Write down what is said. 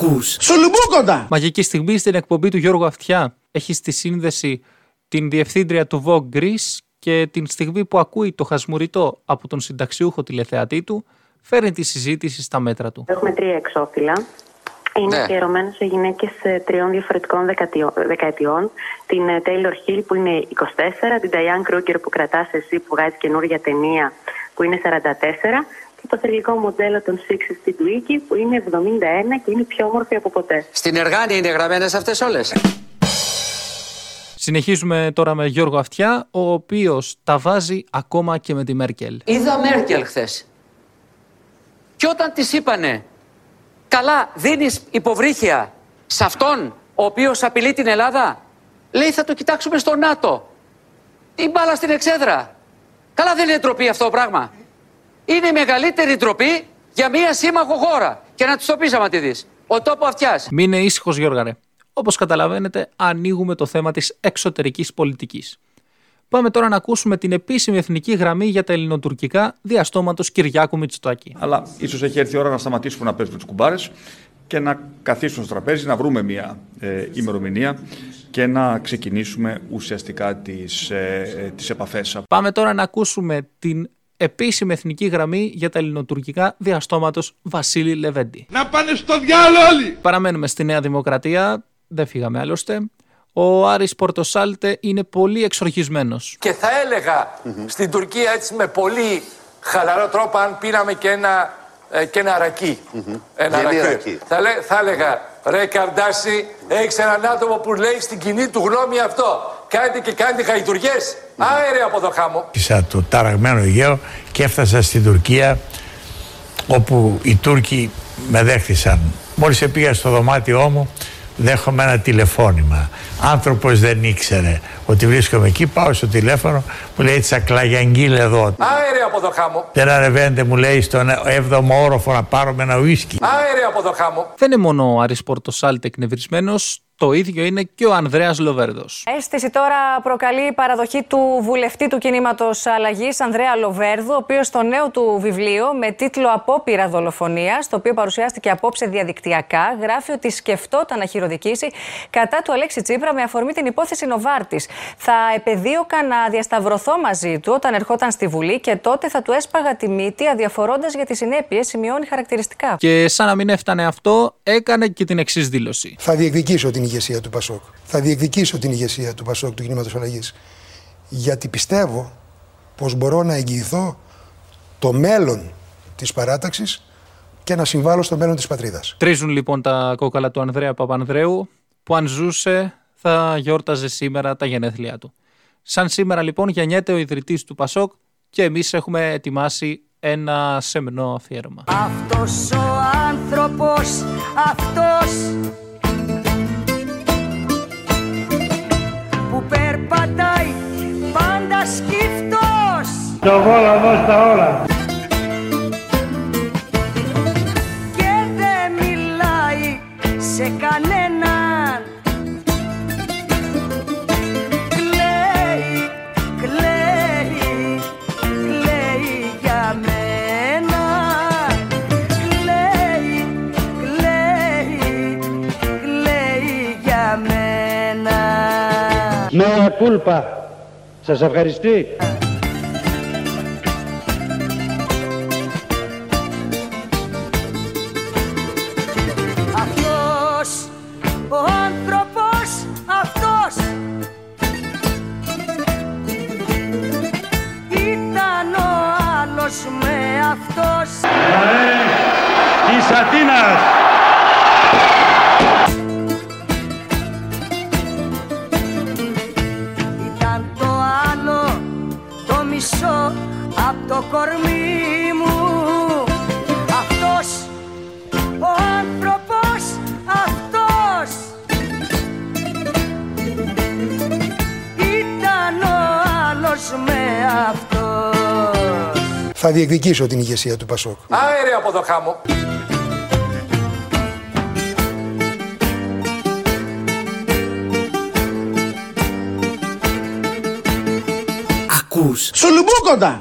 Ακούς Σουλουμπούκοντα Μαγική στιγμή στην εκπομπή του Γιώργου Αυτιά έχει στη σύνδεση την διευθύντρια του Vogue Greece και την στιγμή που ακούει το χασμουριτό από τον συνταξιούχο τηλεθεατή του φέρνει τη συζήτηση στα μέτρα του. Έχουμε τρία εξώφυλλα. Είναι Ναι. αφιερωμένο σε γυναίκες τριών διαφορετικών δεκατιών- δεκαετιών. Την ε, Taylor Hill που είναι 24, την Diane Kruger που κρατάς εσύ που βγάζει καινούργια ταινία που είναι 44 και το θρηλυκό μοντέλο των 60 στην Twiggy που είναι 71 και είναι πιο όμορφη από ποτέ. Στην Εργάνη είναι γραμμένες αυτές όλες. Συνεχίζουμε τώρα με Γιώργο Αυτιά, ο οποίος τα βάζει ακόμα και με τη Μέρκελ. Είδα Μέρκελ χθες. Και όταν της είπανε, καλά δίνεις υποβρύχια σε αυτόν ο οποίος απειλεί την Ελλάδα, λέει θα το κοιτάξουμε στο ΝΑΤΟ. Η μπάλα στην εξέδρα. Καλά δεν είναι ντροπή αυτό το πράγμα. Είναι η μεγαλύτερη ντροπή για μία σύμμαχο χώρα. Και να της το πεις άμα τη δεις. Ο τόπο αυτιάς. Μείνε ήσυχος, Γιώργαρε. Όπως καταλαβαίνετε, ανοίγουμε το θέμα της εξωτερικής πολιτικής. Πάμε τώρα να ακούσουμε την επίσημη εθνική γραμμή για τα ελληνοτουρκικά διαστόματος Κυριάκου Μητσοτάκη. Αλλά ίσως έχει έρθει η ώρα να σταματήσουμε να παίζουμε τι κουμπάρες και να καθίσουμε στο τραπέζι, να βρούμε μια ε, ημερομηνία και να ξεκινήσουμε ουσιαστικά τις, ε, ε, τις επαφές. Πάμε τώρα να ακούσουμε την επίσημη εθνική γραμμή για τα ελληνοτουρκικά διαστόματος Βασίλη Λεβέντη. Να πάνε στο διάλο όλοι! Παραμένουμε στη Νέα Δημοκρατία, δεν φύγαμε άλλωστε. Ο Άρης Πορτοσάλτε είναι πολύ εξοργισμένος. Και θα έλεγα στην Τουρκία έτσι με πολύ χαλαρό τρόπο αν πίναμε και ένα, ε, και ένα ρακί. Ένα Γελί ρακί. ρακί; Θα, λέ- θα έλεγα, ρε Καρντάση, έχεις έναν άτομο που λέει στην κοινή του γνώμη αυτό. Κάνετε και κάνετε χαϊτουριές. Άερε από το χάμο. Άφησα το ταραγμένο Αιγαίο και έφτασα στην Τουρκία όπου οι Τούρκοι με δέχτησαν. Μόλις πήγα στο δωμάτιό μου δέχομαι ένα τηλεφώνημα. Άνθρωπος δεν ήξερε ότι βρίσκομαι εκεί, πάω στο τηλέφωνο, μου λέει τσακλαγιαγγίλ εδώ. Άερε από το χάμο. Δεν ανεβαίνετε μου λέει στον 7ο όροφο να πάρουμε ένα ουίσκι. Άερε από το χάμο. Δεν είναι μόνο ο Άρης Πορτοσάλτε εκνευρισμένος, το ίδιο είναι και ο Ανδρέας Λοβέρδος. Αίσθηση τώρα προκαλεί η παραδοχή του βουλευτή του κινήματος Αλλαγής, Ανδρέα Λοβέρδου, ο οποίος στο νέο του βιβλίο με τίτλο Απόπειρα δολοφονίας, το οποίο παρουσιάστηκε απόψε διαδικτυακά, γράφει ότι σκεφτόταν να χειροδικήσει κατά του Αλέξη Τσίπρα με αφορμή την υπόθεση Νοβάρτης. Θα επεδίωκα να διασταυρωθώ μαζί του όταν ερχόταν στη Βουλή και τότε θα του έσπαγα τη μύτη αδιαφορώντας για τις συνέπειες, σημειώνει χαρακτηριστικά. Και σαν να μην έφτανε αυτό, έκανε και την εξής δήλωση. Θα διεκδικήσω την ηγεσία του Πασόκ. Θα διεκδικήσω την ηγεσία του Πασόκ, του κινήματος αλλαγής. Γιατί πιστεύω πως μπορώ να εγγυηθώ το μέλλον της παράταξης και να συμβάλλω στο μέλλον της πατρίδας. Τρίζουν λοιπόν τα κόκαλα του Ανδρέα Παπανδρέου, που αν ζούσε θα γιόρταζε σήμερα τα γενέθλιά του. Σαν σήμερα λοιπόν γεννιέται ο ιδρυτής του Πασόκ και εμείς έχουμε ετοιμάσει ένα σεμνό αφιέρωμα. Αυτός ο άνθρωπος, αυτός σκύφτος Το βόλα δώσ' τα όλα. και δεν μιλάει σε κανέναν Κλαίει, κλαίει, κλαίει για μένα Κλαίει, κλαίει, κλαίει για μένα Μέα κούλπα. Σας ευχαριστεί. Με αυτός Θα διεκδικήσω την ηγεσία του Πασόκ. Άερε από το χάμο. Ακούς Σουλουμπούκοντα!